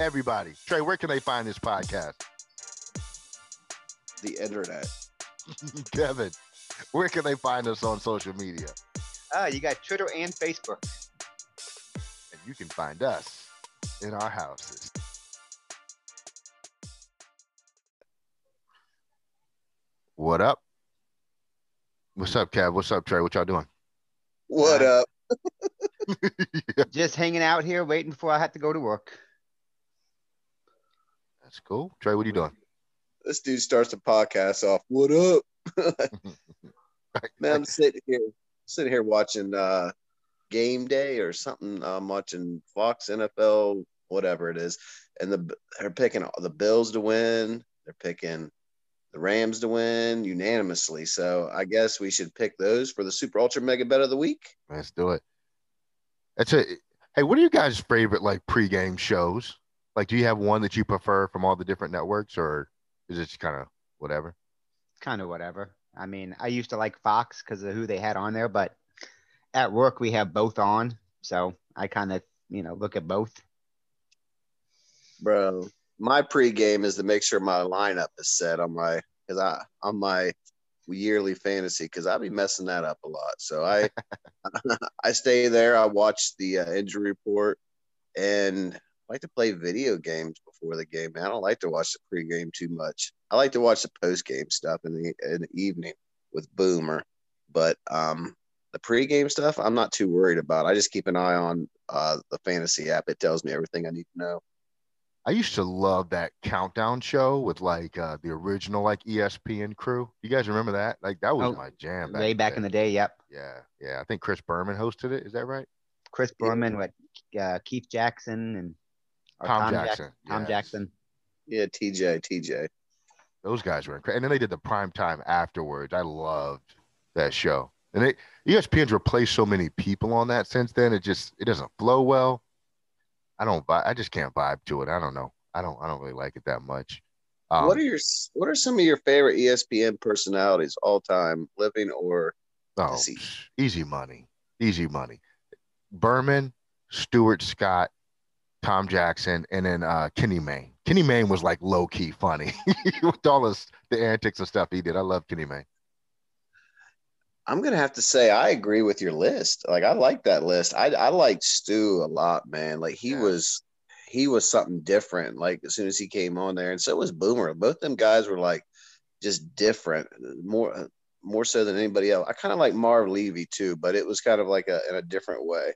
everybody. Trey, where can they find this podcast? The internet. Kevin, where can they find us on social media? Ah, you got Twitter and Facebook. And you can find us in our houses. What up? What's up, Kev? What's up, Trey? What y'all doing? What Uh, up? Just hanging out here, waiting before I have to go to work. That's cool. Trey, what are you doing? This dude starts the podcast off. What up? Man, I'm sitting here, sitting here watching uh, Game Day or something. I'm watching Fox NFL, whatever it is, and the they're picking the Bills to win. They're picking the Rams to win unanimously. So I guess we should pick those for the Super Ultra Mega Bet of the week. Let's do it. That's it. Hey, what are you guys' favorite like pregame shows? Like, do you have one that you prefer from all the different networks, or is it just kind of whatever? Kind of whatever. I mean, I used to like Fox because of who they had on there, but at work we have both on, so I kind of you know look at both. bro. My pregame is to make sure my lineup is set on my because I on my yearly fantasy because I be messing that up a lot. So I I stay there. I watch the uh, injury report and I like to play video games before the game. Man, I don't like to watch the pregame too much. I like to watch the postgame stuff in the in the evening with Boomer, but um the pregame stuff I'm not too worried about. I just keep an eye on uh, the fantasy app. It tells me everything I need to know. I used to love that countdown show with like uh, the original like ESPN crew. You guys remember that? Like that was Oh, my jam. Way back in the day, yep. Yeah, yeah. I think Chris Berman hosted it. Is that right? Chris Berman, with uh, Keith Jackson and or Tom Jack- Jackson, Tom yes. Jackson. Yeah, TJ, TJ. Those guys were incredible. And then they did the prime time afterwards. I loved that show. And they ESPN's replaced so many people on that since then. It just it doesn't flow well. I don't vi- I just can't vibe to it. I don't know. I don't I don't really like it that much. Um, what are your What are some of your favorite ESPN personalities all time, living or oh, deceased? easy money. Easy money. Berman, Stuart Scott, Tom Jackson, and then uh, Kenny Mayne. Kenny Mayne was like low key funny with all this, the antics and stuff he did. I love Kenny Mayne. I'm gonna have to say I agree with your list. Like I like that list. I I liked Stu a lot, man. Like he Yeah. was he was something different. Like as soon as he came on there, and so was Boomer. Both them guys were like just different, more more so than anybody else. I kind of like Marv Levy too, but it was kind of like a in a different way.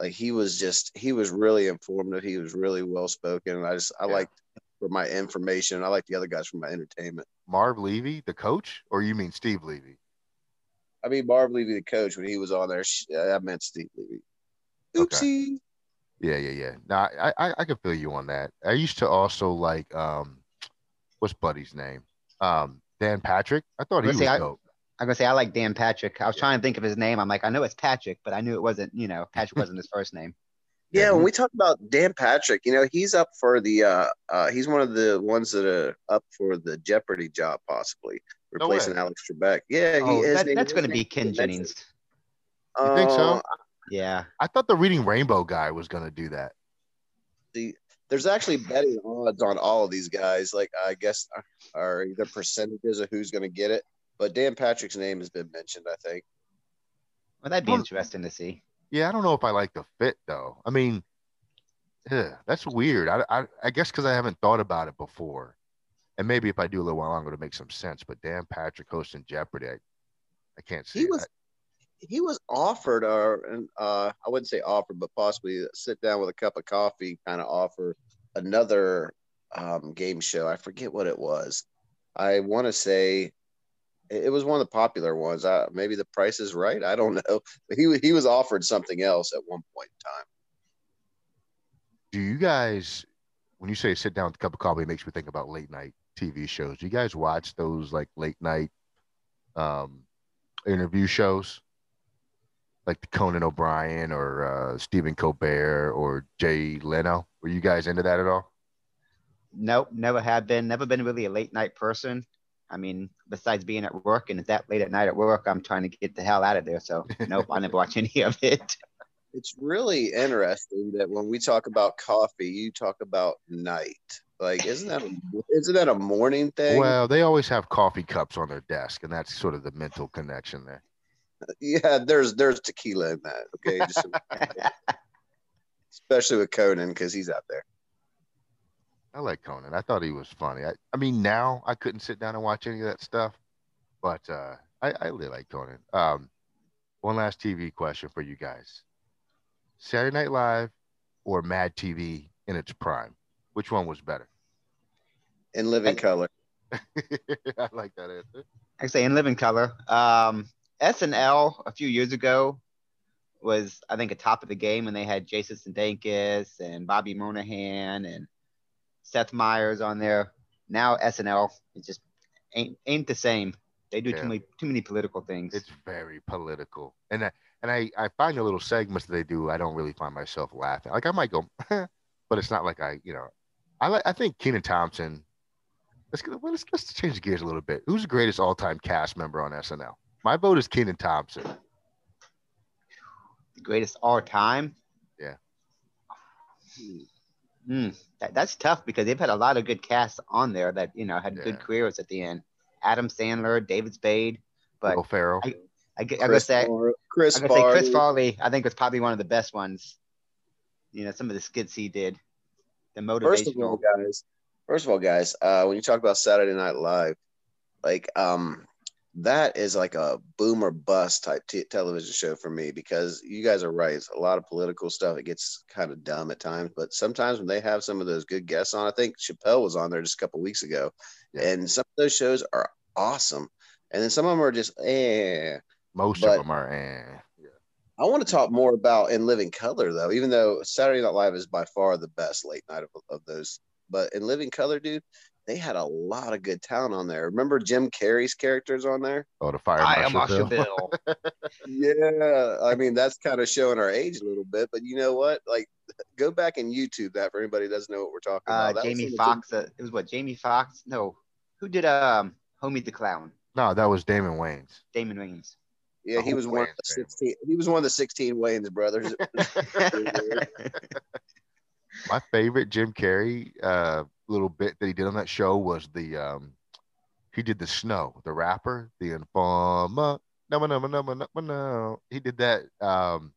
Like he was just he was really informative. He was really well spoken, and I just I Yeah. liked for my information. I like the other guys for my entertainment. Marv Levy, the coach, or you mean Steve Levy? I mean, Marv Levy, the coach, when he was on there, I meant Steve Levy. Okay. Oopsie. Yeah, yeah, yeah. No, I, I, I can feel you on that. I used to also like, um, what's Buddy's name? Um, Dan Patrick. I thought he Let's was see, dope. I'm gonna say I like Dan Patrick. I was trying to think of his name. I'm like, I know it's Patrick, but I knew it wasn't. You know, Patrick wasn't his first name. Yeah, when we talk about Dan Patrick, you know, he's up for the uh uh he's one of the ones that are up for the Jeopardy job possibly. Replacing way. Alex Trebek. Yeah, he Oh, his that, name- that's gonna be Ken. Jennings. You think so? Oh, Yeah. I thought the Reading Rainbow guy was gonna do that. the- there's actually betting odds on all of these guys. Like I guess are either percentages of who's going to get it. But Dan Patrick's name has been mentioned. I think. Well, that'd be Well- interesting to see. Yeah, I don't know if I like the fit though. I mean, ugh, that's weird. I, I, I guess because I haven't thought about it before, and maybe if I do a little while longer, it'll make some sense. But Dan Patrick hosting Jeopardy, I, I can't see. He it. was he was offered or and uh I wouldn't say offered, but possibly sit down with a cup of coffee, kind of offer another um game show. I forget what it was. I want to say it it was one of the popular ones. Uh, maybe the price is right. I don't know. But he he was offered something else at one point in time. do you guys when you say sit down with a cup of coffee it makes me think about late night tv shows do you guys watch those like late night um interview shows like the conan o'brien or uh stephen colbert or jay leno were you guys into that at all Nope, never have been. Never been really a late night person. I mean, besides being at work and it's that late at night at work, I'm trying to get the hell out of there. So nope, I never watch any of it. It's really interesting that when we talk about coffee, you talk about night. Like, isn't that a, isn't that a morning thing? Well, they always have coffee cups on their desk, and that's sort of the mental connection there. yeah, there's there's tequila in that. Okay, Just- especially with Conan because he's out there. I like Conan. I thought he was funny. I, I mean, now I couldn't sit down and watch any of that stuff, but uh, I, I really like Conan. Um, one last TV question for you guys: Saturday Night Live or Mad TV in its prime? Which one was better? In living color. I like that answer. I say in living color. Um, SNL a few years ago was, I think, a top of the game, and they had Jason Sudeikis and Bobby Moynihan and Seth Meyers on there. Now SNL it just ain't ain't the same. They do Yeah. too many too many political things. It's very political, and I, and I I find the little segments that they do. I don't really find myself laughing. Like I might go, but it's not like I you know. I like I think Kenan Thompson. Let's let's let's change gears a little bit. Who's the greatest all time cast member on SNL? My vote is Kenan Thompson. the greatest all time. Yeah. Hmm. Hmm, that, that's tough because they've had a lot of good casts on there that you know had Yeah. good careers at the end. Adam Sandler, David Spade, but Will Ferrell. I, I, gu- I gotta Chris, say, Far- Chris, I'm gonna say Chris Farley. Farley. I think was probably one of the best ones. You know, some of the skits he did, the First of all, guys. First of all, guys. Uh, when you talk about Saturday Night Live, like um, that is like a boom or bust type t- television show for me because you guys are right. It's a lot of political stuff. It gets kind of dumb at times, but sometimes when they have some of those good guests on, I think Chappelle was on there just a couple weeks ago, Yeah. and some of those shows are awesome. And then some of them are just eh. Most but- of them are. Eh. Yeah. I want to talk more about In Living Color, though, even though Saturday Night Live is by far the best late night of, of those. But In Living Color, dude, they had a lot of good talent on there. Remember Jim Carrey's characters on there? Oh, the fire I am marshal. Marshall Bill. Bill. Yeah. I mean, that's kind of showing our age a little bit. But you know what? Like, go back and YouTube that for anybody who doesn't know what we're talking Uh, about. That was Jamie some of Foxx. Uh, it was what Jamie Foxx? No, who did um Homie the Clown? No, that was Damon Wayans. Damon Wayans. Jim- yeah, he was whole one of Wayans the family. sixteen. He was one of the sixteen Wayans brothers. My favorite Jim Carrey uh, little bit that he did on that show was the um, he did the snow, the rapper, the informer. No, no, no, no, no, no. He did that. Um,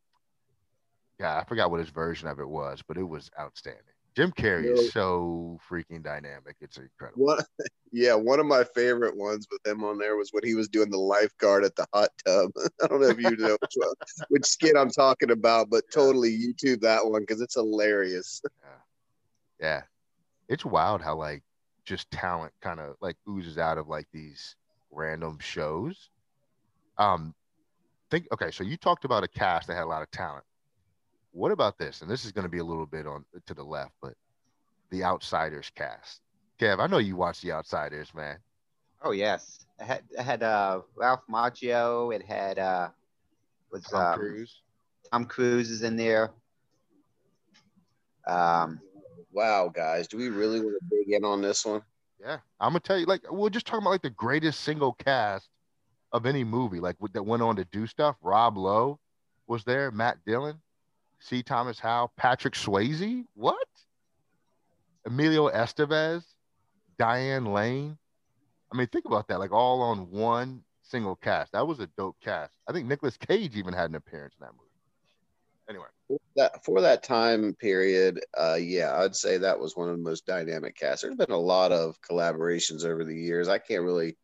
yeah, I forgot what his version of it was, but it was outstanding. Jim Carrey No. is so freaking dynamic. It's incredible. One, yeah, one of my favorite ones with him on there was when he was doing the lifeguard at the hot tub. I don't know if you know which one, which skit I'm talking about, but totally YouTube that one because it's hilarious. Yeah, it's wild how like just talent kind of like oozes out of like these random shows. Um, think okay, so you talked about a cast that had a lot of talent. What about this? And this is going to be a little bit on to the left, but the Outsiders cast. Kev, I know you watch the Outsiders, man. oh yes, it had it had uh Ralph Macchio. It had uh was Tom um, Cruise. Tom Cruise is in there. Um, Wow, guys, do we really want to dig in on this one? Yeah, I'm gonna tell you, like we're just talking about like the greatest single cast of any movie, like that went on to do stuff. Rob Lowe was there, Matt Dillon, C. Thomas Howell, Patrick Swayze. What? Emilio Estevez, Diane Lane. I mean, think about that, like all on one single cast. That was a dope cast. I think Nicolas Cage even had an appearance in that movie. Anyway, For that for that time period, uh, yeah, I'd say that was one of the most dynamic casts. There's been a lot of collaborations over the years. I can't really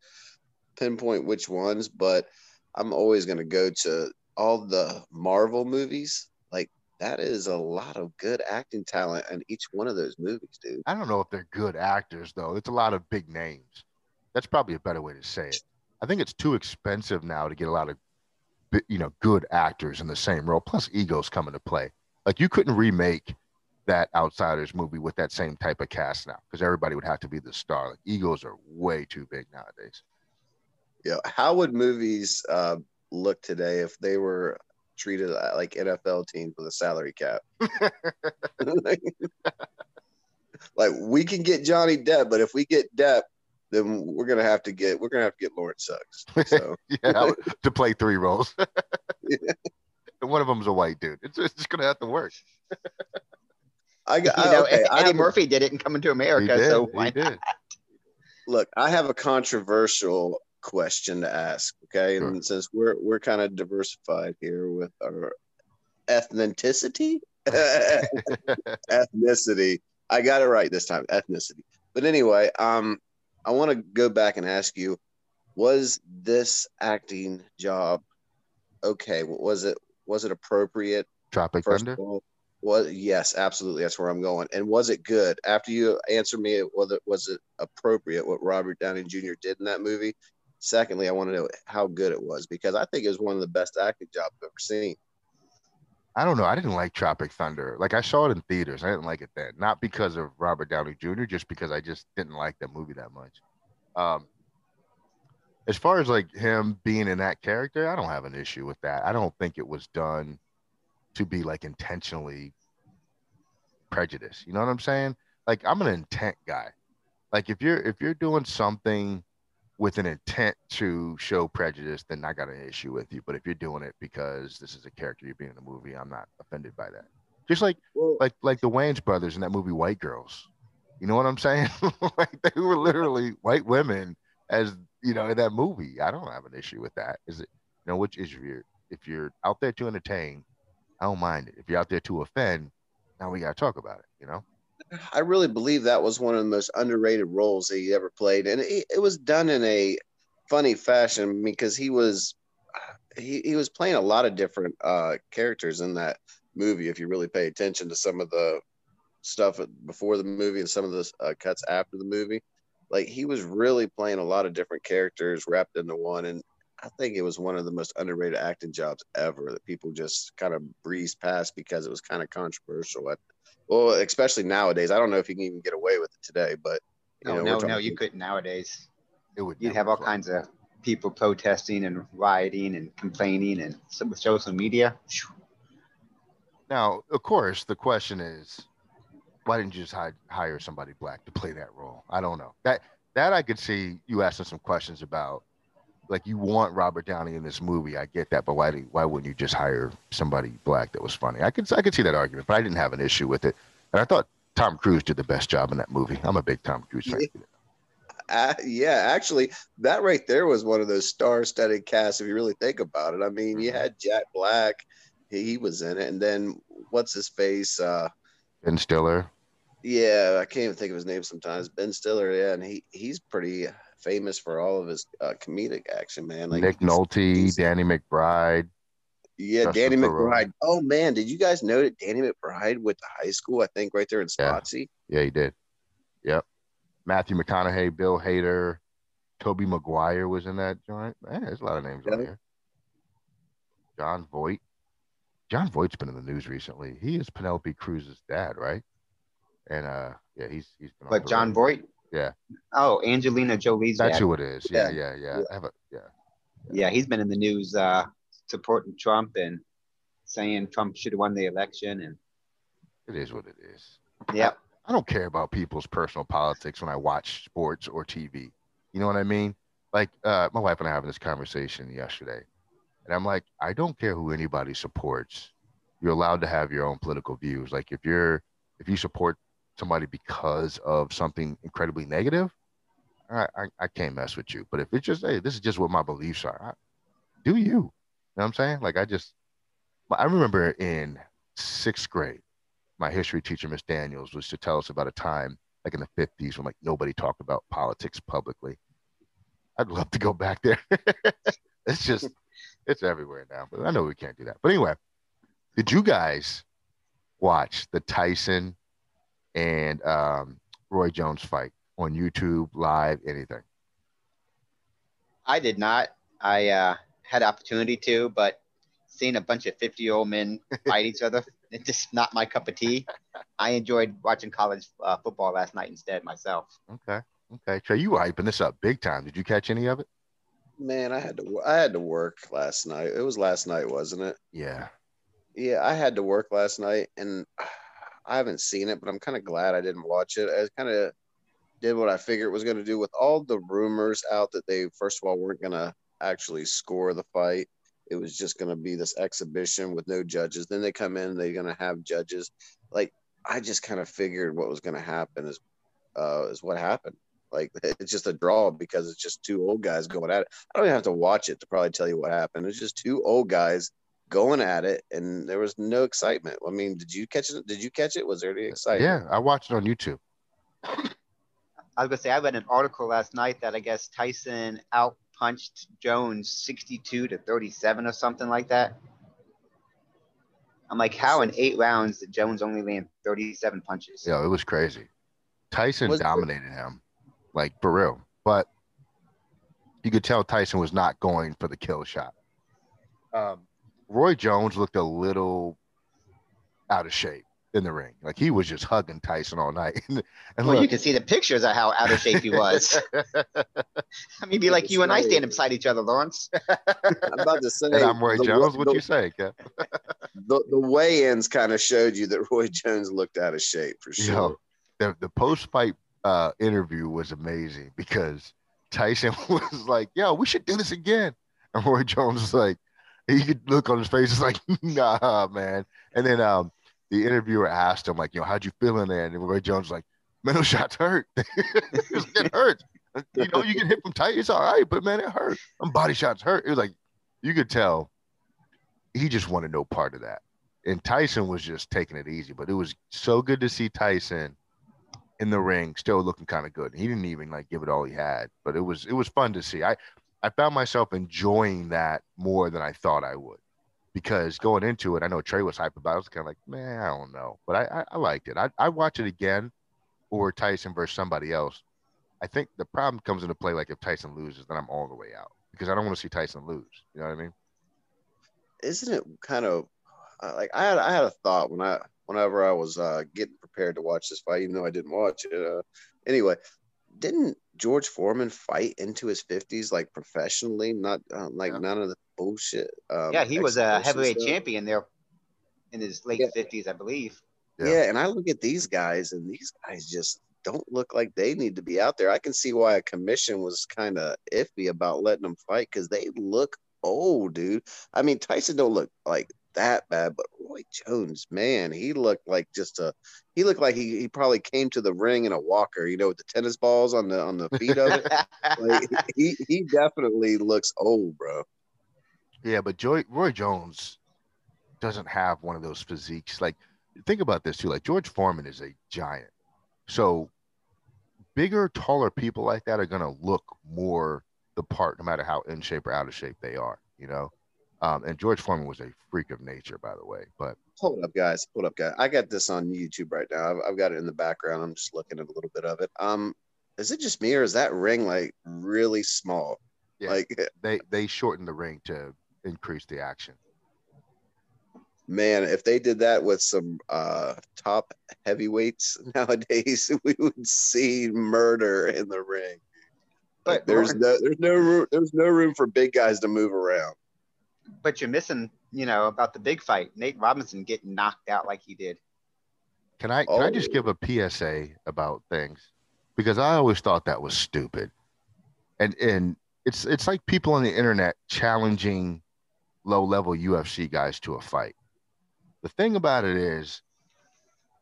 pinpoint which ones, but I'm always going to go to all the Marvel movies. Like that is a lot of good acting talent in each one of those movies, dude. I don't know if they're good actors though. It's a lot of big names. That's probably a better way to say it. I think it's too expensive now to get a lot of, you know, good actors in the same role. Plus, egos come into play. Like you couldn't remake that Outsiders movie with that same type of cast now because everybody would have to be the star. Like egos are way too big nowadays. Yeah, how would movies uh, look today if they were treated uh, like NFL teams with a salary cap? like we can get Johnny Depp, but if we get Depp, then we're gonna have to get we're gonna have to get Lawrence Suggs. So yeah, to play three roles. Yeah. And one of them's a white dude. It's, it's just gonna have to work. I got You I- know, okay, Eddie have a- Murphy did it in Coming to He America, did. so he why did. look, I have a controversial question to ask. Okay, Sure. and since we're we're kind of diversified here with our ethnicity, ethnicity, I got it right this time. Ethnicity. But anyway, um, I want to go back and ask you: Was this acting job okay? Was it was it appropriate? Tropic First Thunder. all, was yes, absolutely. That's where I'm going. And was it good? After you answer me, it was it appropriate what Robert Downey Jr. did in that movie? Secondly, I want to know how good it was because I think it was one of the best acting jobs I've ever seen. I don't know. I didn't like Tropic Thunder. Like I saw it in theaters. I didn't like it then. Not because of Robert Downey Jr., just because I just didn't like that movie that much. Um as far as like him being in that character, I don't have an issue with that. I don't think it was done to be like intentionally prejudiced. You know what I'm saying? Like I'm an intent guy. Like if you're if you're doing something with an intent to show prejudice, then I got an issue with you. But if you're doing it because this is a character you're being in a movie, I'm not offended by that. Just like Well, like like the Wayans brothers in that movie White Girls. You know what I'm saying? like they were literally white women as you know in that movie. I don't have an issue with that. Is it you know which is if you're if you're out there to entertain, I don't mind it. If you're out there to offend, now we gotta talk about it, you know? I really believe that was one of the most underrated roles that he ever played, and it, it was done in a funny fashion because he was he, he was playing a lot of different uh, characters in that movie. If you really pay attention to some of the stuff before the movie and some of the uh, cuts after the movie, like he was really playing a lot of different characters wrapped into one, and I think it was one of the most underrated acting jobs ever that people just kind of breezed past because it was kind of controversial at well, especially nowadays. I don't know if you can even get away with it today, but you no, know, no, no, you couldn't nowadays. It would You'd have all fly. kinds of people protesting and rioting and complaining and so with social media. Now, of course, the question is, why didn't you just hi- hire somebody black to play that role? I don't know. That that I could see you asking some questions about. Like you want Robert Downey in this movie, I get that, but why do, why wouldn't you just hire somebody black that was funny? I could I could see that argument, but I didn't have an issue with it, and I thought Tom Cruise did the best job in that movie. I'm a big Tom Cruise fan. Uh, yeah, actually, that right there was one of those star-studded casts. If you really think about it, I mean, you Mhm. had Jack Black, he, he was in it, and then what's his face? Uh, Ben Stiller, yeah, I can't even think of his name sometimes. Ben Stiller, yeah, and he he's pretty famous for all of his uh, comedic action, man. Like Nick Nolte, Danny McBride. Yeah, Justin Danny. McBride. Oh man, did you guys know that Danny McBride went to high school? I think right there in Yeah. Spotsy. Yeah, he did. Yep. Matthew McConaughey, Bill Hader, Tobey Maguire was in that joint. Man, there's a lot of names on here. Jon Voight. Jon Voight's been in the news recently. He is Penelope Cruz's dad, right? And uh, yeah, he's he's been. the John road. Voight. Yeah. Oh, Angelina Jolie's That's dad. who it is. Yeah, yeah, yeah. I have a yeah. Yeah, he's been in the news uh, supporting Trump and saying Trump should have won the election. And It is what it is. yeah, I don't care about people's personal politics when I watch sports or TV. You know what I mean? Like uh, my wife and I having this conversation yesterday, and I'm like, I don't care who anybody supports. You're allowed to have your own political views. Like if you're if you support somebody because of something incredibly negative, I, I, I can't mess with you. But if it's just hey, this is just what my beliefs are, I, do you? You know what I'm saying? Like I just I remember in sixth grade my history teacher, Miss Daniels, was to tell us about a time like in the 50s when like nobody talked about politics publicly. I'd love to go back there. it's just, it's everywhere now. But I know we can't do that. But anyway, did you guys watch the Tyson and um, Roy Jones fight on YouTube, live, anything? I did not. I uh, had opportunity to, but seeing a bunch of 50 year old men fight each other, it's just not my cup of tea. I enjoyed watching college uh, football last night instead myself. Okay. Okay. Trey, you were hyping this up big time. Did you catch any of it? Man, I had to I had to work last night. It was last night, wasn't it? Yeah. Yeah, I had to work last night, and I haven't seen it, but I'm kind of glad I didn't watch it. I kind of did what I figured was going to do with all the rumors out that they first of all weren't going to actually score the fight. it was just going to be this exhibition with no judges. Then they come in, they're going to have judges. Like I just kind of figured what was going to happen is uh, is what happened. Like it's just a draw because it's just two old guys going at it. I don't even have to watch it to probably tell you what happened. It's just two old guys going at it, and there was no excitement. I mean, did you catch it? Did you catch it? Was there any excitement? Yeah, I watched it on YouTube. I was gonna say I read an article last night that I guess Tyson out punched Jones 62 to 37 or something like that. I'm like, how in eight rounds did Jones only land 37 punches? Yeah, it was crazy. Tyson Was it- dominated him, like for real. But you could tell Tyson was not going for the kill shot. Um, Roy Jones looked a little out of shape in the ring. Like he was just hugging Tyson all night. and Well, you can see the pictures of how out of shape he was. I mean, be like you and I standing beside each other, Lawrence. I'm about to say. and I'm Roy the- Jones. What the, you say, Kev? The, the weigh-ins kind of showed you that Roy Jones looked out of shape for sure. Yo, the the post fight uh, interview was amazing because Tyson was like, "Yo, we should do this again," and Roy Jones was like, he could look on his face, it's like, "Nah, man." And then um, the interviewer asked him like, "You know, how'd you feel in there?" And Roy Jones was like, "Mental shots hurt. it hurts. You know, you get hit from tight, it's all right, but man, it hurt. Them body shots hurt." It was like you could tell he just wanted no part of that. And Tyson was just taking it easy, but it was so good to see Tyson in the ring still looking kind of good. He didn't even like give it all he had, but it was it was fun to see. I I found myself enjoying that more than I thought I would. Because going into it, I know Trey was hype about it. I was kind of like, man, I don't know. But I, I, I liked it. I I watch it again or Tyson versus somebody else. I think the problem comes into play like if Tyson loses, then I'm all the way out. Because I don't want to see Tyson lose. You know what I mean? isn't it kind of uh, like I had I had a thought when I whenever I was uh, getting prepared to watch this fight, even though I didn't watch it. Uh, anyway, didn't George Foreman fight into his fifties like professionally? Not uh, like Yeah. none of the bullshit. Um, yeah, he was a heavyweight stuff. champion there in his late Yeah. 50s, I believe. Yeah. Yeah. and I look at these guys, and these guys just don't look like they need to be out there. I can see why a commission was kind of iffy about letting them fight because they look old, dude. I mean, Tyson don't look like that bad, but Roy Jones, man, he looked like just a he looked like he, he probably came to the ring in a walker, you know, with the tennis balls on the on the feet of it. like he he definitely looks old, bro. Yeah, but Joy, Roy Jones doesn't have one of those physiques. Like, think about this too. Like George Foreman is a giant, so bigger, taller people like that are gonna look more the part, no matter how in shape or out of shape they are. You know, um, and George Foreman was a freak of nature, by the way. But Hold up, guys. Hold up, guys. I got this on YouTube right now. I've, I've got it in the background. I'm just looking at a little bit of it. Um, is it just me or is that ring like really small? Yeah. Like, they they shortened the ring to increase the action. man, if they did that with some uh top heavyweights nowadays, we would see murder in the ring. But there's no there's no room there's no room for big guys to move around. But you're missing, you know, about the big fight. Nate Robinson getting knocked out like he did. Can I can I just Oh. give a PSA about things? Because I always thought that was stupid. And and it's it's like people on the internet challenging low level UFC guys to a fight. The thing about it is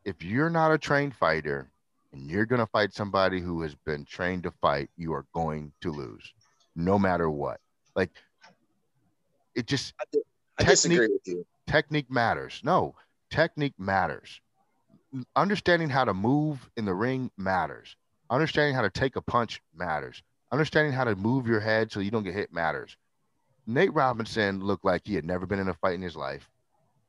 if you're not a trained fighter and you're going to fight somebody who has been trained to fight, you are going to lose no matter what. Like it just I disagree with you. technique matters. No, technique matters. Understanding how to move in the ring matters. Understanding how to take a punch matters. Understanding how to move your head so you don't get hit matters. Nate Robinson looked like he had never been in a fight in his life.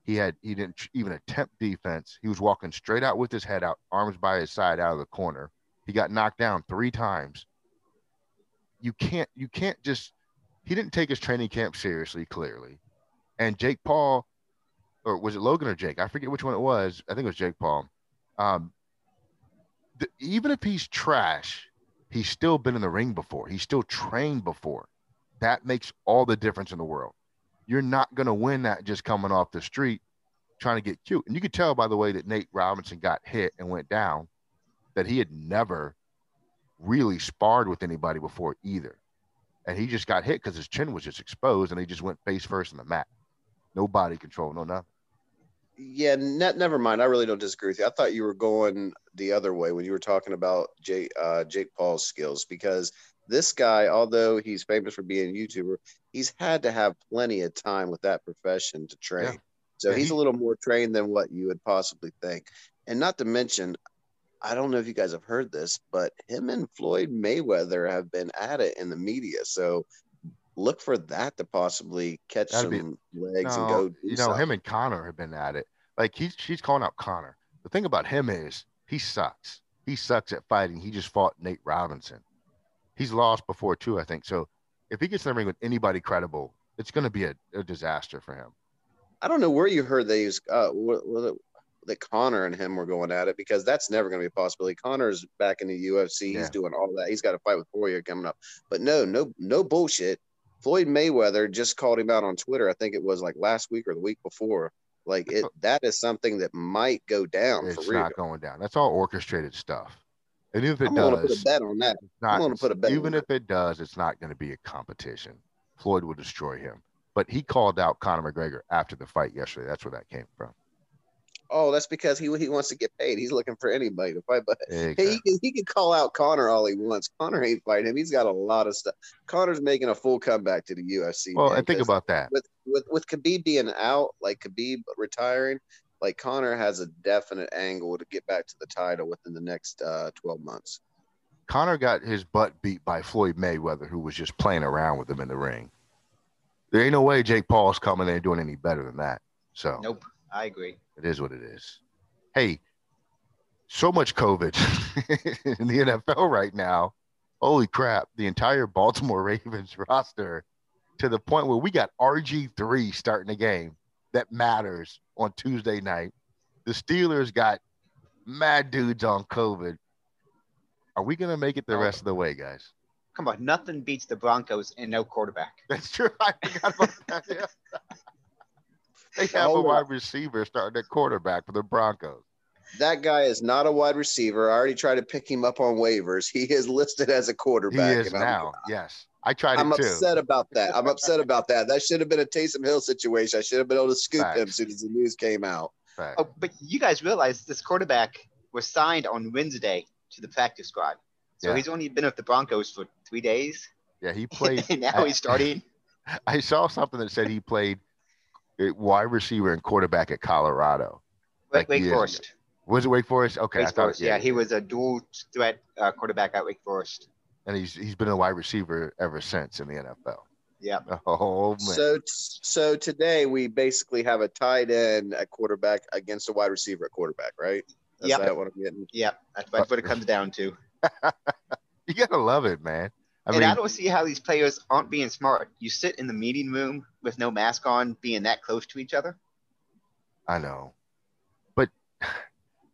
He had he didn't even attempt defense. He was walking straight out with his head out, arms by his side out of the corner. He got knocked down three times. You can't you can't just he didn't take his training camp seriously, clearly. And Jake Paul or was it Logan or Jake? I forget which one it was. I think it was Jake Paul. Um, the, even if he's trash, he's still been in the ring before. He's still trained before. That makes all the difference in the world. You're not going to win that just coming off the street trying to get cute. And you could tell by the way that Nate Robinson got hit and went down that he had never really sparred with anybody before either. And he just got hit because his chin was just exposed, and he just went face first in the mat. No body control, no nothing. Yeah, ne- never mind. I really don't disagree with you. I thought you were going the other way when you were talking about Jake uh, Jake Paul's skills because this guy, although he's famous for being a YouTuber, he's had to have plenty of time with that profession to train. Yeah. So he's he- a little more trained than what you would possibly think. And not to mention, I don't know if you guys have heard this, but him and Floyd Mayweather have been at it in the media. So look for that to possibly catch That'd be- some legs and go. You know, something. him and Conor have been at it. Like he's she's calling out Conor. The thing about him is he sucks. He sucks at fighting. He just fought Nate Robinson. He's lost before too, I think. So if he gets in the ring with anybody credible, it's going to be a, a disaster for him. I don't know where you heard they use uh, what, what, that Conor and him were going at it because that's never going to be a possibility. Conor's back in the UFC. Yeah. He's doing all that. He's got a fight with Poirier coming up. But no, no, no bullshit. Floyd Mayweather just called him out on Twitter. I think it was like last week or the week before. Like it, that is something that might go down It's for real. not going down. That's all orchestrated stuff. And if it I'm going to put does, a bet on that. not, gonna put a bet even if it does, it's not going to be a competition. Floyd will destroy him. But he called out Conor McGregor after the fight yesterday. That's where that came from. Oh, that's because he he wants to get paid. He's looking for anybody to fight. But Hey, Exactly. he can, he can call out Conor all he wants. Conor ain't fighting him. He's got a lot of stuff. Conor's making a full comeback to the UFC. Well, man, and think 'cause about that. with with with Khabib being out, like Khabib retiring, like Conor has a definite angle to get back to the title within the next uh, twelve months. Conor got his butt beat by Floyd Mayweather, who was just playing around with him in the ring. There ain't no way Jake Paul's coming in doing any better than that. So Nope, I agree. It is what it is. Hey, so much COVID in the NFL right now. Holy crap. The entire Baltimore Ravens roster to the point where we got RG3 starting the game that matters on Tuesday night. The Steelers got mad dudes on COVID. Are we going to make it the rest of the way, guys? Come on, nothing beats the Broncos and no quarterback. That's true. I forgot about that. Yeah. They oh, have a Hold on. wide receiver starting at quarterback for the Broncos. That guy is not a wide receiver. I already tried to pick him up on waivers. He is listed as a quarterback. He quarterback. is and I'm- now. Yes. I tried I'm it too. upset about that. I'm upset about that. That should have been a Taysom Hill situation. I should have been able to scoop him as soon as the news came out. Fact. Oh, but you guys realize this quarterback was signed on Wednesday to the practice squad. So Yeah. he's only been with the Broncos for three days. Yeah, he played. and now he's starting. I saw something that said he played wide receiver and quarterback at Colorado. Wake, Like Wake years Forest. Was it Wake Forest? Okay, Wake I thought Forest. Yeah, he was a dual threat uh, quarterback at Wake Forest. and he's he's been a wide receiver ever since in the NFL. Yeah. Oh man, So, so today we basically have a tight end at quarterback against a wide receiver at quarterback, right? Is Yep. that what I'm getting? Yeah, that's, that's what it comes down to. you gotta love it, man. I and mean, I don't see how these players aren't being smart. You sit in the meeting room with no mask on, being that close to each other. I know. But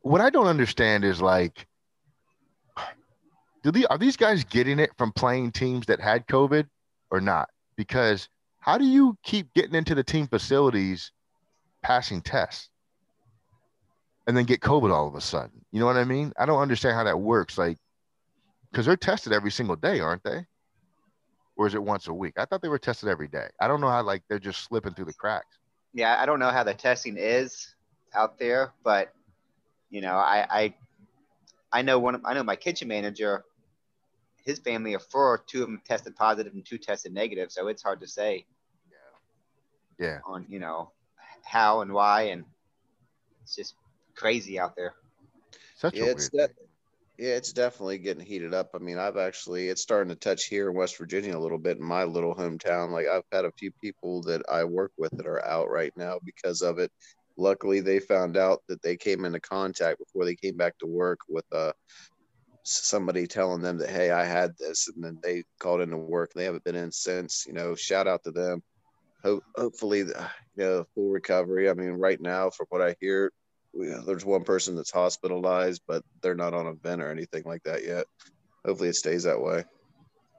what I don't understand is like, do the are these guys getting it from playing teams that had COVID or not? Because how do you keep getting into the team facilities, passing tests, and then get COVID all of a sudden? You know what I mean? I don't understand how that works. Like, because they're tested every single day, aren't they? Or is it once a week? I thought they were tested every day. I don't know how like they're just slipping through the cracks. Yeah, I don't know how the testing is out there, but you know, I I, I know one. Of, I know my kitchen manager. His family of four, two of them tested positive and two tested negative. So it's hard to say Yeah. Yeah. On you know how and why, and it's just crazy out there. Such Yeah, a it's weird de- thing. Yeah, it's definitely getting heated up. I mean, I've actually it's starting to touch here in West Virginia a little bit in my little hometown. Like I've had a few people that I work with that are out right now because of it. Luckily, they found out that they came into contact before they came back to work with uh somebody telling them that hey, I had this, and then they called into work. They haven't been in since. You know, shout out to them. Hope hopefully, you know, full recovery. I mean, right now, from what I hear, there's one person that's hospitalized, but they're not on a vent or anything like that yet. Hopefully, it stays that way.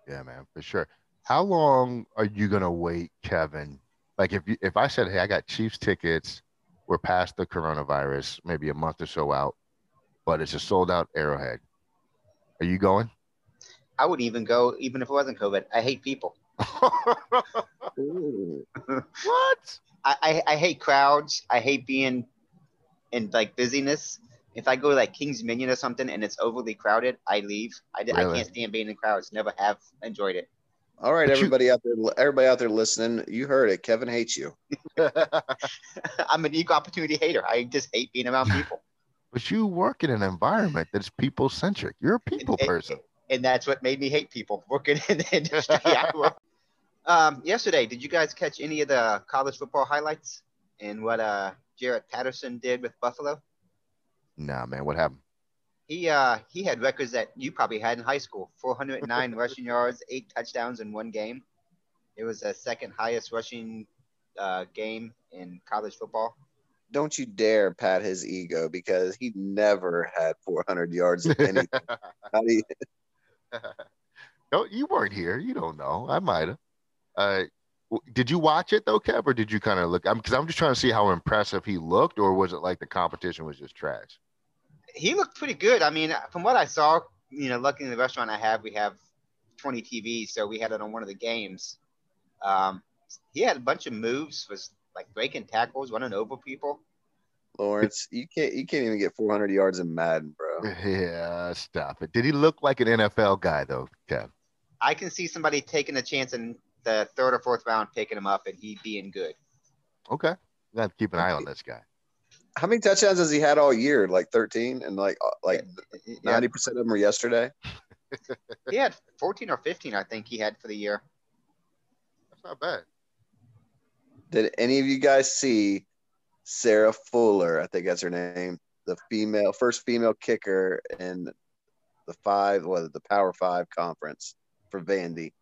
Yeah, man, for sure. How long are you gonna wait, Kevin? Like if you if I said, hey, I got Chiefs tickets, we're past the coronavirus, maybe a month or so out, but it's a sold out Arrowhead. Are you going? I would even go, even if it wasn't COVID. I hate people. What? I, I, I hate crowds. I hate being in like busyness. If I go to like Kings Dominion or something and it's overly crowded, I leave. I, I can't stand being in crowds. Never have enjoyed it. All right, But you- everybody out there, everybody out there listening, you heard it. Kevin hates you. I'm an equal opportunity hater. I just hate being around people. but you work in an environment that's people centric. You're a people It- it- person. and that's what made me hate people working in the industry. I work. Um, yesterday, did you guys catch any of the college football highlights and what uh, Jaret Patterson did with Buffalo? Nah, man, what happened? He uh, he had records that you probably had in high school: 409 rushing yards, eight touchdowns in one game. It was the second highest rushing uh, game in college football. Don't you dare pat his ego because he never had 400 yards of anything. How do you- no, you weren't here. You don't know. I might have. Uh, w- did you watch it though, Kev, or did you kind of look? I'm because I'm just trying to see how impressive he looked, or was it like the competition was just trash? he looked pretty good. I mean, from what I saw, you know, luckily in the restaurant I have, we have 20 TVs, so we had it on one of the games. Um, he had a bunch of moves, was like breaking tackles, running over people. Lawrence, you can't you can't even get 400 yards in Madden, bro. Yeah, stop it. Did he look like an NFL guy though, Kev? I can see somebody taking a chance in the third or fourth round, picking him up, and he being good. Okay, we have to keep an eye on this guy. How many touchdowns has he had all year? Like 13, and like uh, like Yeah, 90 percent of them were yesterday. he had 14 or 15, I think he had for the year. That's not bad. Did any of you guys see Sarah Fuller? I think that's her name. The female first female kicker in the five, what the Power Five conference for Vandy.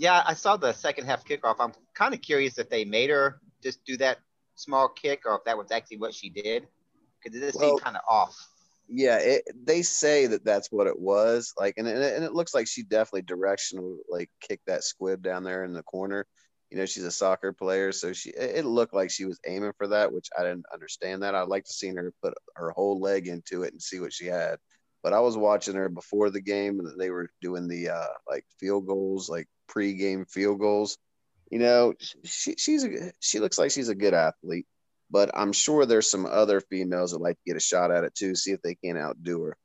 Yeah, I saw the second half kickoff. I'm kind of curious if they made her just do that small kick or if that was actually what she did because it just Well- seemed kind of off. Yeah, it, they say that that's what it was. Like, and, and it- and it looks like she definitely directional like kicked that squib down there in the corner. You know, she's a soccer player, so she it it looked like she was aiming for that, which I didn't understand that. I'd like to see her put her whole leg into it and see what she had. But I was watching her before the game, and they were doing the uh, like field goals, like pre-game field goals. You know, she she's a she looks like she's a good athlete, but I'm sure there's some other females that like to get a shot at it too, see if they can outdo her.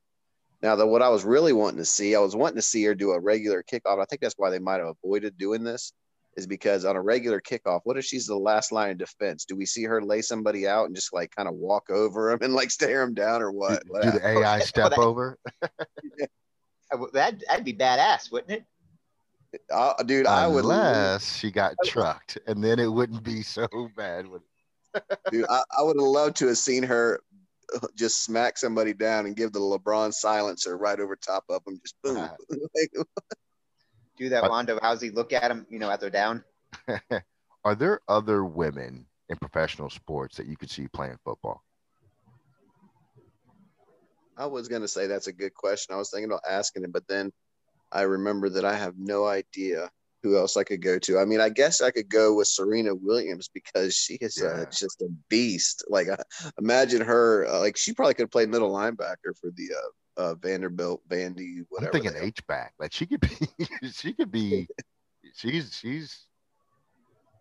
Now, the what I was really wanting to see, I was wanting to see her do a regular kickoff. I think that's why they might have avoided doing this, is because on a regular kickoff, what if she's the last line of defense? Do we see her lay somebody out and just like kind of walk over them and like stare them down or what? Do, What do the AI step that- over? Well, That'd, that'd be badass, wouldn't it? Uh, dude, I would, Unless she got trucked, and then it wouldn't be so bad. Would dude, I, I would have loved to have seen her uh, just smack somebody down and give the LeBron silencer right over top of them. Just boom. Uh-huh. Do that But- Ronda Rousey look at him, you know, as they're down. Are there other women in professional sports that you could see playing football? I was gonna say that's a good question. I was thinking about asking it, but then I remember that I have no idea who else I could go to. I mean, I guess I could go with Serena Williams because she is Yeah. uh, just a beast. Like, uh, imagine her. Uh, like, she probably could play middle linebacker for the uh, uh, Vanderbilt, Vandy, whatever. I'm thinking. H back. Like she could be, she could be, she's she's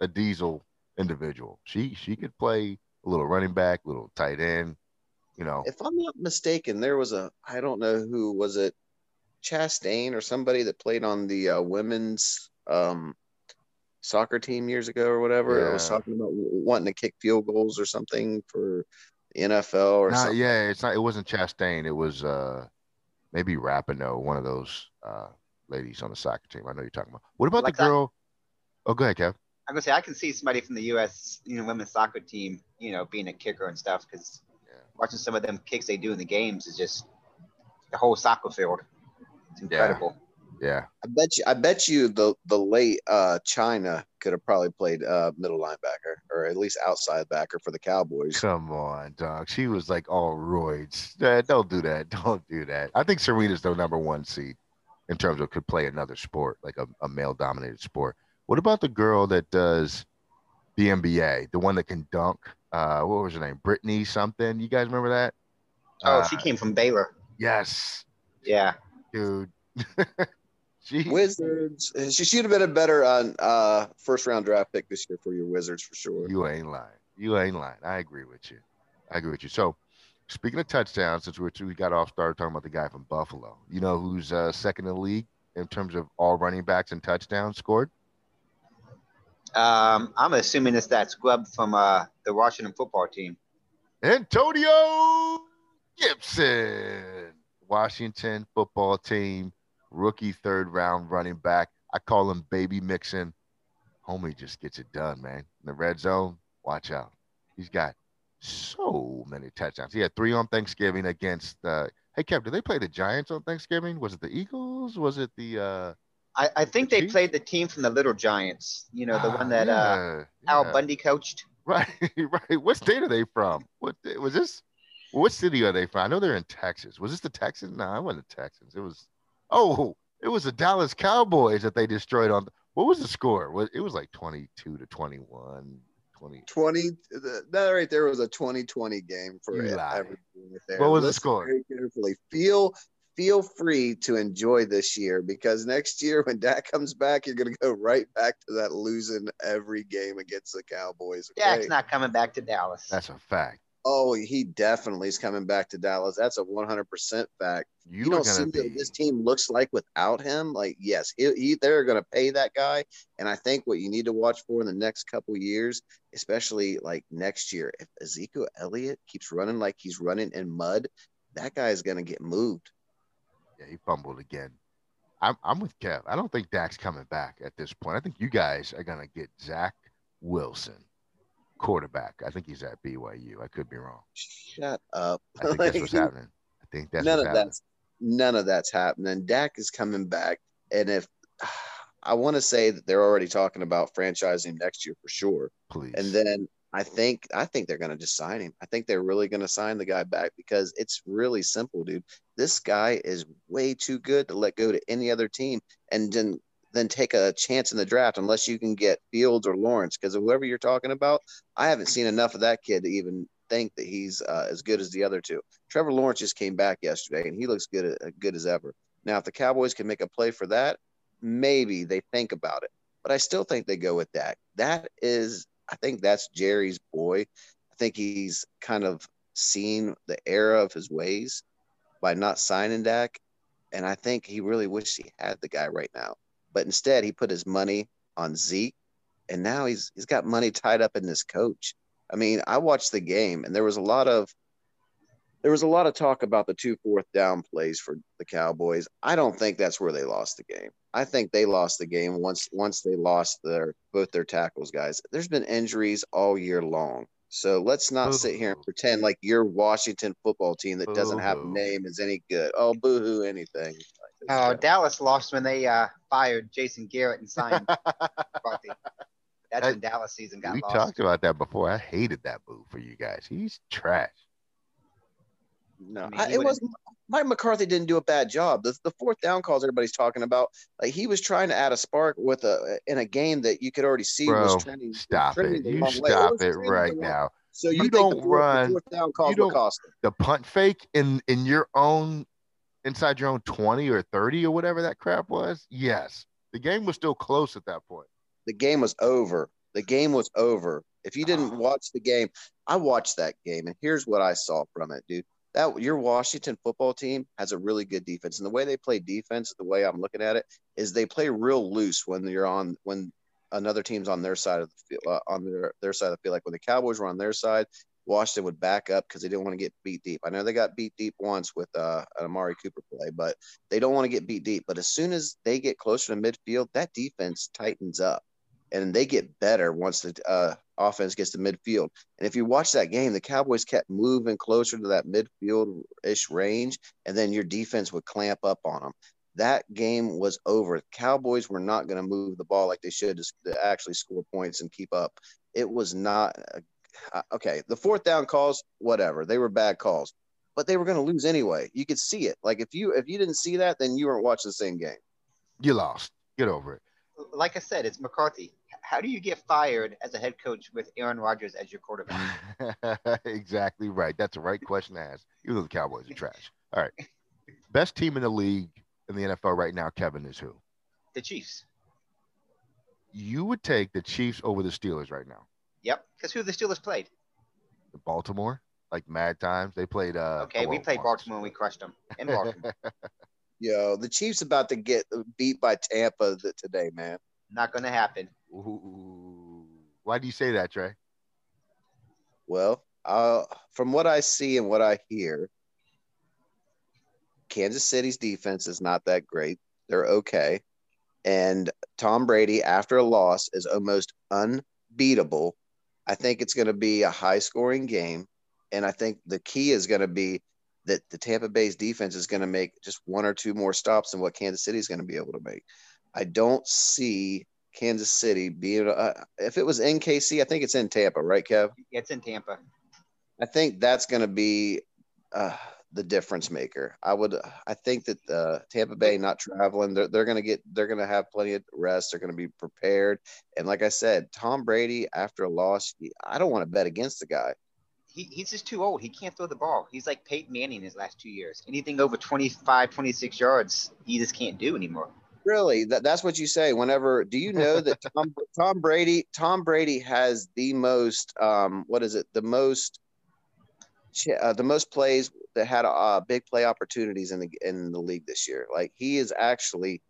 a diesel individual. She she could play a little running back, little tight end. You know, If I'm not mistaken, there was a I don't know who was it, Chastain or somebody that played on the uh, women's um, soccer team years ago or whatever. I was talking about wanting to kick field goals or something for the NFL or not something. yeah, it's not. It wasn't Chastain. It was uh maybe Rapinoe, one of those uh ladies on the soccer team. I know you're talking about. What about Like the that- girl? Oh, go ahead, Kev. I'm gonna say I can see somebody from the U.S. you know women's soccer team, you know, being a kicker and stuff because Yeah. watching some of them kicks they do in the games is just the whole soccer field. It's incredible. Yeah, I bet you I bet you the the late uh, Chyna could have probably played uh, middle linebacker or at least outside backer for the Cowboys. come on, dog. She was like all roids. Eh, don't do that. Don't do that. I think Serena's the number one seed in terms of could play another sport, like a, a male dominated sport. What about the girl that does the NBA, the one that can dunk? Uh, what was her name? Brittany something. You guys remember that? Oh, Uh, she came from Baylor. yes, Yeah. Dude. Wizards. She should have been a better uh, uh, first round draft pick this year for your Wizards for sure. You ain't lying. You ain't lying. I agree with you. I agree with you. So, speaking of touchdowns, since we're we got off started talking about the guy from Buffalo, you know who's uh, second in the league in terms of all running backs and touchdowns scored? Um, I'm assuming it's that scrub from uh, the Washington football team. Antonio Gibson, Washington football team, rookie third round running back. I call him Baby Mixon. Homie just gets it done, man. In the red zone, watch out. He's got so many touchdowns. He had three on Thanksgiving against. Uh, hey, Kev, did they play the Giants on Thanksgiving? Was it the Eagles? Was it the? Uh, I, I think The they Chiefs? played the team from the Little Giants. You know, the ah, one that uh, yeah, Al yeah. Bundy coached. Right, right. What state are they from? What was this? What city are they from? I know they're in Texas. Was this the Texans? No, I wasn't the Texans. It was. Oh, it was the Dallas Cowboys that they destroyed on. What was the score? It was like twenty-two to 21, 20. 20 that right there was a 2020 game for You it- lie. everyone right there. What was the score? very carefully feel feel free to enjoy this year because next year when Dak comes back you're going to go right back to that losing every game against the Cowboys okay? Dak's not coming back to Dallas. That's a fact. Oh he definitely is coming back to Dallas that's a 100% fact You, you, don't see be. what this team looks like without him. Like, yes, he, he, they're going to pay that guy. And I think what you need to watch for in the next couple years, especially like next year, if Ezekiel Elliott keeps running like he's running in mud, that guy is going to get moved. Yeah, he fumbled again. I'm I'm with Kev. I don't think Dak's coming back at this point. I think you guys are gonna get Zach Wilson, quarterback. I think he's at BYU. I could be wrong. Shut up. I think that's what's happening. I think that's none what's of happening. that's none of that's happening. Dak is coming back, and if I want to say that they're already talking about franchising next year for sure. Please. And then I think I think they're gonna just sign him. I think they're really gonna sign the guy back because it's really simple, dude. This guy is way too good to let go to any other team and then then take a chance in the draft unless you can get Fields or Lawrence. Because whoever you're talking about, I haven't seen enough of that kid to even think that he's uh, as good as the other two. Trevor Lawrence just came back yesterday and he looks good uh, good as ever. Now, if the Cowboys can make a play for that, maybe they think about it. But I still think they go with Dak. That is, I think that's Jerry's boy. I think he's kind of seen the error of his ways by not signing Dak. And I think he really wished he had the guy right now. But instead, he put his money on Zeke. And now he's he's got money tied up in this coach. I mean, I watched the game and there was a lot of there was a lot of talk about the two fourth down plays for the Cowboys. I don't think that's where they lost the game. I think they lost the game once once they lost their both their tackles, guys. There's been injuries all year long. So let's not sit here and pretend like your Washington football team that doesn't have a name is any good. Oh, boo-hoo, anything. Oh, Dallas lost when they uh, fired Jason Garrett and signed McCarthy. That's when Dallas season got we lost. talked about that before. I hated that move for you guys. He's trash. No, I mean, I- it would've- was Mike McCarthy didn't do a bad job. The, the fourth down calls everybody's talking about, like he was trying to add a spark with a in a game that you could already see Bro, was trending. stop trending it. You stop was it right now. So you, You don't the fourth, run- the fourth down calls you don't- will cost them. The punt fake in in your own inside your own 20 or 30 or whatever that crap was. Yes. The game was still close at that point. The game was over. The game was over. If you didn't Oh. watch the game, I watched that game, and here's what I saw from it, dude. That your Washington football team has a really good defense, and the way they play defense, the way I'm looking at it, is they play real loose when you're on when another team's on their side of the field, uh, on their their side of the field. Like when the Cowboys were on their side, Washington would back up because they didn't want to get beat deep. I know they got beat deep once with uh, an Amari Cooper play, but they don't want to get beat deep. But as soon as they get closer to midfield, that defense tightens up and they get better once the uh, offense gets to midfield. And if you watch that game, the Cowboys kept moving closer to that midfield ish range, and then your defense would clamp up on them. That game was over. Cowboys were not going to move the ball like they should to, actually score points and keep up. It was not uh, Uh, okay. The fourth down calls, whatever, they were bad calls, but they were going to lose anyway. You could see it. Like if you if you didn't see that, then you weren't watching the same game. You lost. Get over it. Like I said, it's McCarthy. How do you get fired as a head coach with Aaron Rodgers as your quarterback? exactly right. That's the right question to ask. Even though the Cowboys are trash. All right. Best team in the league in the NFL right now, Kevin, is who? The Chiefs. You would take the Chiefs over the Steelers right now. Yep. Because who the Steelers played? Baltimore, like mad times. They played. uh Okay, oh, we played once. Baltimore and we crushed them in Baltimore. Yo, the Chiefs about to get beat by Tampa today, man. Not going to happen. Ooh. Why do you say that, Trey? Well, uh, from what I see and what I hear, Kansas City's defense is not that great. They're okay. And Tom Brady, after a loss, is almost unbeatable. I think it's going to be a high scoring game. And I think the key is going to be that the Tampa Bay's defense is going to make just one or two more stops than what Kansas City is going to be able to make. I don't see Kansas City being, uh, if it was in KC, I think it's in Tampa, right, Kev? It's in Tampa. I think that's going to be uh, the difference maker. I would, I think that uh, Tampa Bay not traveling, they're, they're going to get, they're going to have plenty of rest. They're going to be prepared. And like I said, Tom Brady after a loss, I don't want to bet against the guy. He, he's just too old. He can't throw the ball. He's like Peyton Manning his last two years. Anything over 25, 26 yards, he just can't do anymore. Really, that, that's what you say. Whenever, do you know that Tom, Tom Brady, Tom Brady has the most, um, what is it? The most, uh, the most plays that had uh, big play opportunities in the in the league this year. Like he is actually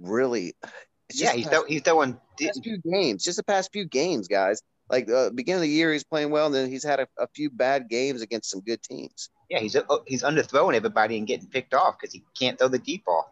really. Yeah, he's, the throw, he's throwing. past few games, just the past few games, guys. Like uh, beginning of the year, he's playing well, and then he's had a, a few bad games against some good teams. Yeah, he's uh, he's underthrowing everybody and getting picked off because he can't throw the deep ball.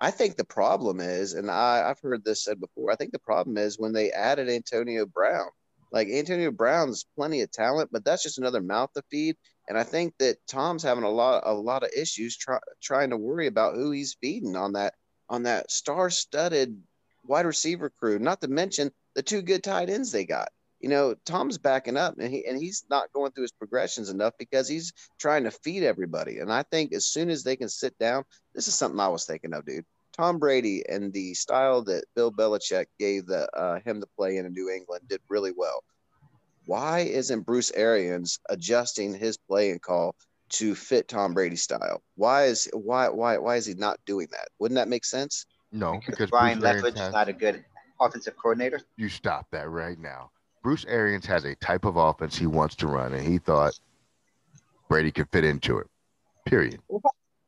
I think the problem is, and I, I've heard this said before. I think the problem is when they added Antonio Brown. Like Antonio Brown's plenty of talent, but that's just another mouth to feed. And I think that Tom's having a lot, a lot of issues try, trying to worry about who he's feeding on that, on that star-studded wide receiver crew. Not to mention the two good tight ends they got. You know, Tom's backing up, and he and he's not going through his progressions enough because he's trying to feed everybody. And I think as soon as they can sit down, this is something I was thinking of, dude. Tom Brady and the style that Bill Belichick gave the, uh, him to play in New England did really well. Why isn't Bruce Arians adjusting his play and call to fit Tom Brady's style? Why is why why why is he not doing that? Wouldn't that make sense? No, Because because Byron Bruce Arians Leftwich is not a good offensive coordinator. you stop that right now. Bruce Arians has a type of offense he wants to run, and he thought Brady could fit into it. Period.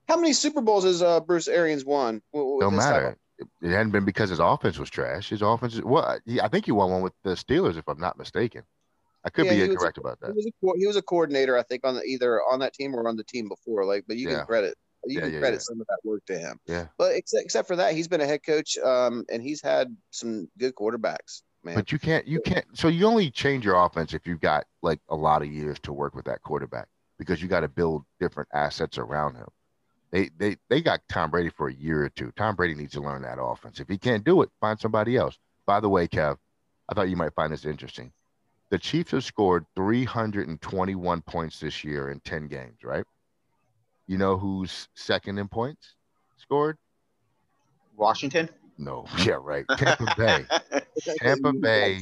How many Super Bowls has uh, Bruce Arians won? with Don't matter. It, it hadn't been because his offense was trash. His offense is well. I think he won one with the Steelers, if I'm not mistaken. I could Yeah, be he was a- incorrect about He that. was a he was a coordinator, I think, on the either on that team or on the team before. Like, but you Yeah. can credit you Yeah, can credit some of that work to him. Yeah. But except except for that, he's been a head coach, um, and he's had some good quarterbacks, man. But you can't. You can't. So you only change your offense if you've got like a lot of years to work with that quarterback because you got to build different assets around him. They they they got Tom Brady for a year or two. Tom Brady needs to learn that offense. If he can't do it, find somebody else. By the way, Kev, I thought you might find this interesting. The Chiefs have scored 321 points this year in 10 games, right? You know who's second in points scored? Washington. No. Yeah, right. Tampa Bay. Tampa Bay.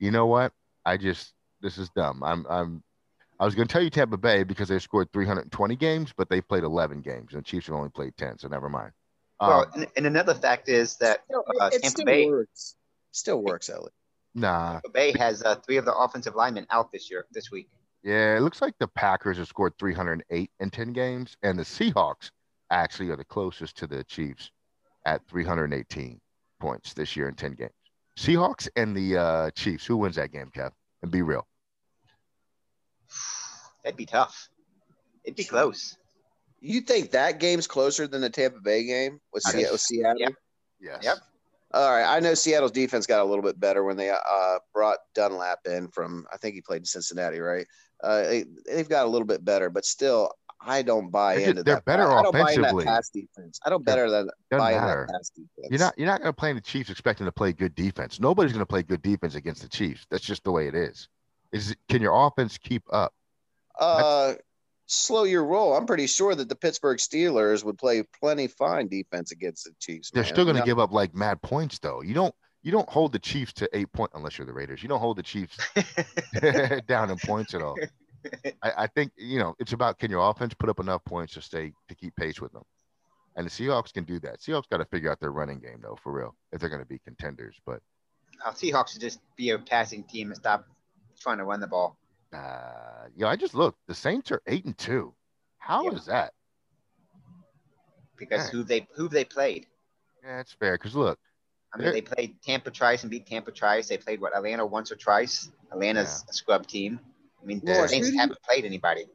You know what? I just this is dumb. I'm I'm I was going to tell you Tampa Bay because they scored 320 games, but they played 11 games, and the Chiefs have only played 10, so never mind. well, Um, and, and another fact is that uh, Tampa still Bay, works. Still works, Ellie. nah, Tampa Bay has uh, three of the offensive linemen out this year, this week. yeah, it looks like the Packers have scored 308 in 10 games, and the Seahawks actually are the closest to the Chiefs at 318 points this year in 10 games. Seahawks and the uh, Chiefs. Who wins that game, Kev? And be real. That'd be tough. It'd be close. You think that game's closer than the Tampa Bay game with I with Seattle? Yep. Yes. Yep. All right, I know Seattle's defense got a little bit better when they uh, brought Dunlap in from. I think he played in Cincinnati, right? Uh, they, they've got a little bit better, but still, I don't buy They're- into they're that. better I don't buy into that offensively. pass defense. I don't better than buy into matter. that pass defense. You're not you're not going to play the Chiefs expecting to play good defense. Nobody's going to play good defense against the Chiefs. That's just the way it is. Is can your offense keep up? Uh, slow your roll. I'm pretty sure that the Pittsburgh Steelers would play plenty fine defense against the Chiefs. They're man. still going to No. give up like mad points though. You don't you don't hold the Chiefs to eight point unless you're the Raiders. You don't hold the Chiefs down in points at all. I, I think you know it's about can your offense put up enough points to stay to keep pace with them. And the Seahawks can do that. Seahawks got to figure out their running game though, for real, if they're going to be contenders. But Uh, Seahawks should just be a passing team and stop trying to run the ball. Uh, you know, I just looked. The Saints are eight and two. How is Yeah. that? because Yeah. who they who they played. Yeah, it's fair. Because look, I mean, They're- played Tampa twice and beat Tampa twice. They played what Atlanta once or twice. Atlanta's a scrub team. I mean, Lawrence, the Saints who do you- haven't played anybody.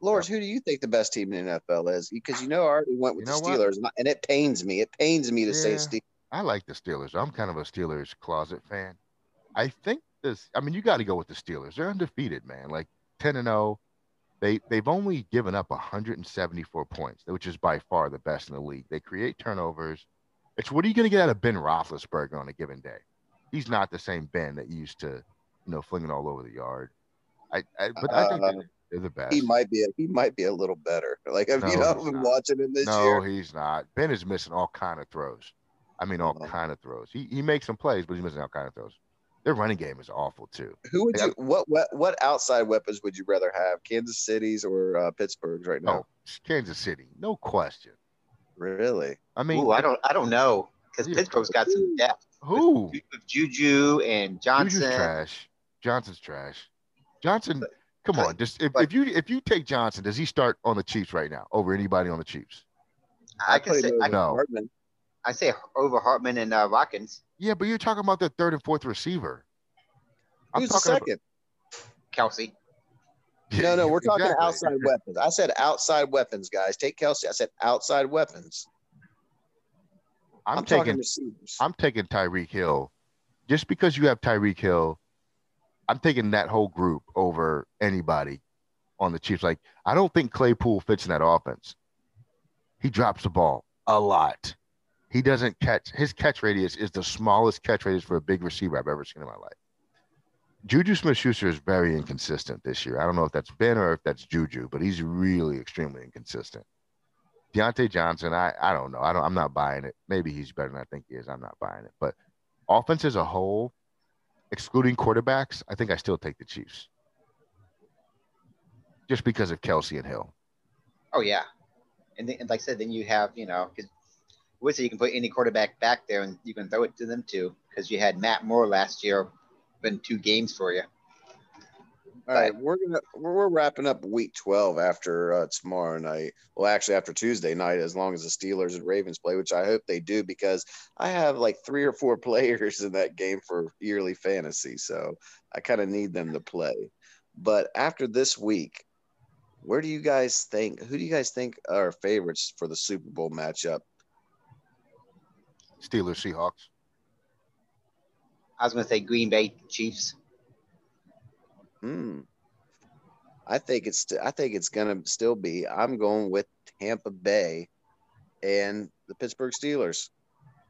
Lawrence, who do you think the best team in the NFL is? Because you know I already went with You know the? Steelers, and and it pains me. It pains me to say Yeah. Steelers. I like the Steelers. I'm kind of a Steelers closet fan. I think this. I mean, you got to go with the Steelers. They're undefeated, man. Like ten and zero. They they've only given up 174 points, which is by far the best in the league. They create turnovers. It's what are you going to get out of Ben Roethlisberger on a given day? He's not the same Ben that used to, you know, flinging all over the yard. I, I but I think Uh, they're, the best. He might be. A, he might be a little better. Like I've, No, you know he's been not. watching him this no, year? No, he's not. Ben is missing all kind of throws. I mean, all Uh-huh. kind of throws. He he makes some plays, but he's missing all kind of throws. Their running game is awful too. Who would Yeah. you? What what what outside weapons would you rather have? Kansas City's or uh, Pittsburgh's right now? Oh, Kansas City, no question. Really? I mean, Ooh, I don't I don't know because Yeah. Pittsburgh's got some depth who? with Juju and Johnson. Juju's trash. Johnson's trash. Johnson, But- come on. Just if, but- if you if you take Johnson, does he start on the Chiefs right now over anybody on the Chiefs? I can put say I, No. Hardman. I say over Hardman and uh, Watkins, Yeah, but you're talking about the third and fourth receiver. I'm Who's the talking about- second? Kelce. No, no, we're talking Exactly. outside weapons. I said outside weapons, guys. Take Kelce. I said outside weapons. I'm, I'm, taking receivers. I'm taking Tyreek Hill. Just because you have Tyreek Hill, I'm taking that whole group over anybody on the Chiefs. Like, I don't think Claypool fits in that offense. He drops the ball a lot. He doesn't catch his catch radius is the smallest catch radius for a big receiver I've ever seen in my life. Juju Smith Schuster is very inconsistent this year. I don't know if that's Ben or if that's Juju, but he's really extremely inconsistent. Diontae Johnson, I, I don't know. I don't I'm not buying it. Maybe he's better than I think he is. I'm not buying it. But offense as a whole, excluding quarterbacks, I think I still take the Chiefs. Just because of Kelce and Hill. Oh yeah, and, and like I said, then you have you know because would say you can put any quarterback back there and you can throw it to them too because you had Matt Moore last year, been two games for you. All right, we're gonna we're wrapping up week twelve after uh, tomorrow night. Well, actually after Tuesday night, as long as the Steelers and Ravens play, which I hope they do, because I have like three or four players in that game for yearly fantasy, so I kind of need them to play. But after this week, where do you guys think? Who do you guys think are favorites for the Super Bowl matchup? Steelers, Seahawks. I was going to say Green Bay Chiefs. Hmm. I think it's I think it's gonna still be. I'm going with Tampa Bay and the Pittsburgh Steelers.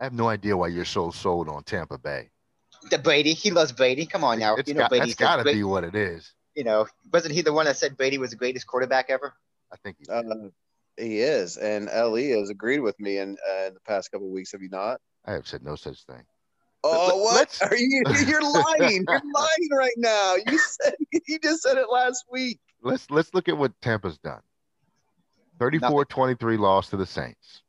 I have no idea why you're so sold on Tampa Bay. The Brady, he loves Brady. Come on now, It's you know got, Brady's that's got to be what it is. You know, wasn't he the one that said Brady was the greatest quarterback ever? I think he's Uh, he is, and Le has agreed with me in, uh, in the past couple of weeks. Have you not? I have said no such thing. Oh, what? let's- Are you? You're lying. You're lying right now. You said you just said it last week. Let's let's look at what Tampa's done. 34-23 loss to the Saints.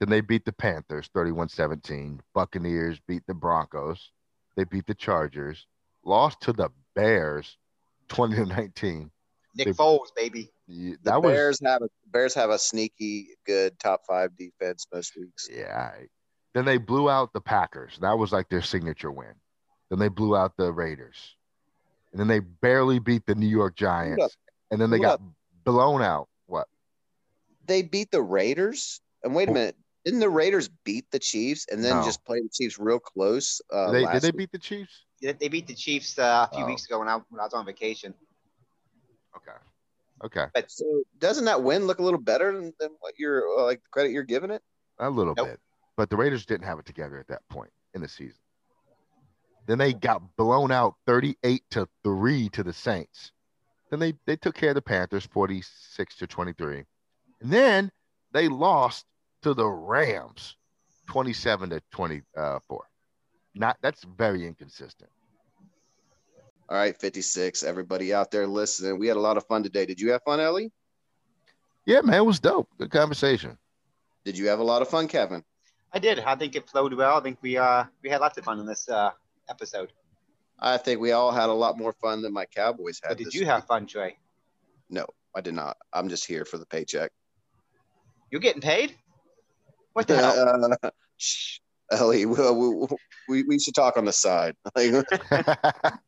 Then they beat the Panthers 31-17. Buccaneers beat the Broncos. They beat the Chargers. Lost to the Bears 20 to 19. Nick They- Foles, baby. Yeah, The was Bears have a Bears have a sneaky good top five defense most weeks. Yeah. Then they blew out the Packers. That was like their signature win. Then they blew out the Raiders. And then they barely beat the New York Giants. And then they Hold got blown out. What? They beat the Raiders. And wait a minute, didn't the Raiders beat the Chiefs and then No. just play the Chiefs real close? Uh, Did they, did they beat the Chiefs? They they beat the Chiefs uh, a few Oh. weeks ago when I, when I was on vacation. Okay. Okay. So doesn't that win look a little better than, than what you're uh, like the credit you're giving it? A little Nope. bit. But the Raiders didn't have it together at that point in the season. Then they got blown out 38 to 3 to the Saints. Then they, they took care of the Panthers 46 to 23. And then they lost to the Rams 27 to 24. Not that's very inconsistent. All right, 56. Everybody out there listening, we had a lot of fun today. Did you have fun, Ellie? Yeah, man, it was dope. Good conversation. Did you have a lot of fun, Kevin? I did. I think it flowed well. I think we uh we had lots of fun in this uh episode. I think we all had a lot more fun than my Cowboys had. But did this you week. have fun, Trey? No, I did not. I'm just here for the paycheck. You're getting paid? What the hell? Uh, shh, Ellie, we, we, we, we should talk on the side. Like,